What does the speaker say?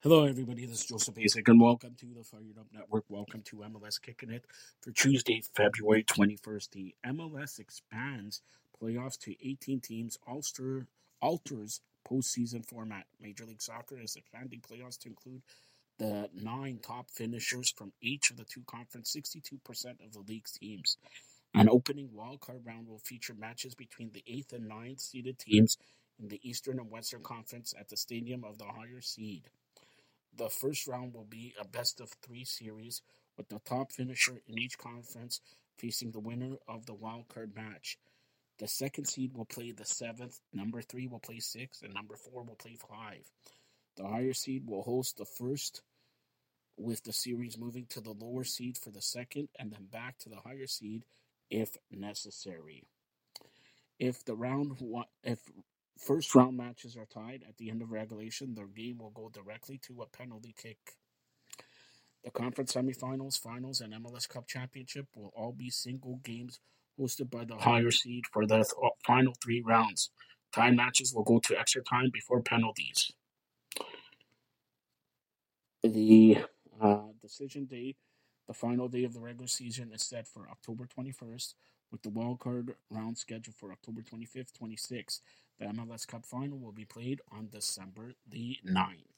Hello, everybody. This is Joseph Basic, and welcome to the Fired Up Network. Welcome to MLS Kicking It for Tuesday, February 21st. The MLS expands playoffs to 18 teams, alter, alters postseason format. Major League Soccer is expanding playoffs to include the nine top finishers from each of the two conferences, 62% of the league's teams. An opening wildcard round will feature matches between the 8th and ninth seeded teams in the Eastern and Western Conference at the stadium of the higher seed. The first round will be a best of three series, with the top finisher in each conference facing the winner of the wild card match. The second seed will play the seventh, number three will play six, and number four will play five. The higher seed will host the first, with the series moving to the lower seed for the second, and then back to the higher seed if necessary. If the round one, if First round matches are tied at the end of regulation. The game will go directly to a penalty kick. The conference semifinals, finals, and MLS Cup championship will all be single games hosted by the higher seed for the th- final three rounds. Time matches will go to extra time before penalties. The uh, decision day, the final day of the regular season, is set for October 21st, with the wildcard round scheduled for October 25th, 26th. The MLS Cup final will be played on December the 9th.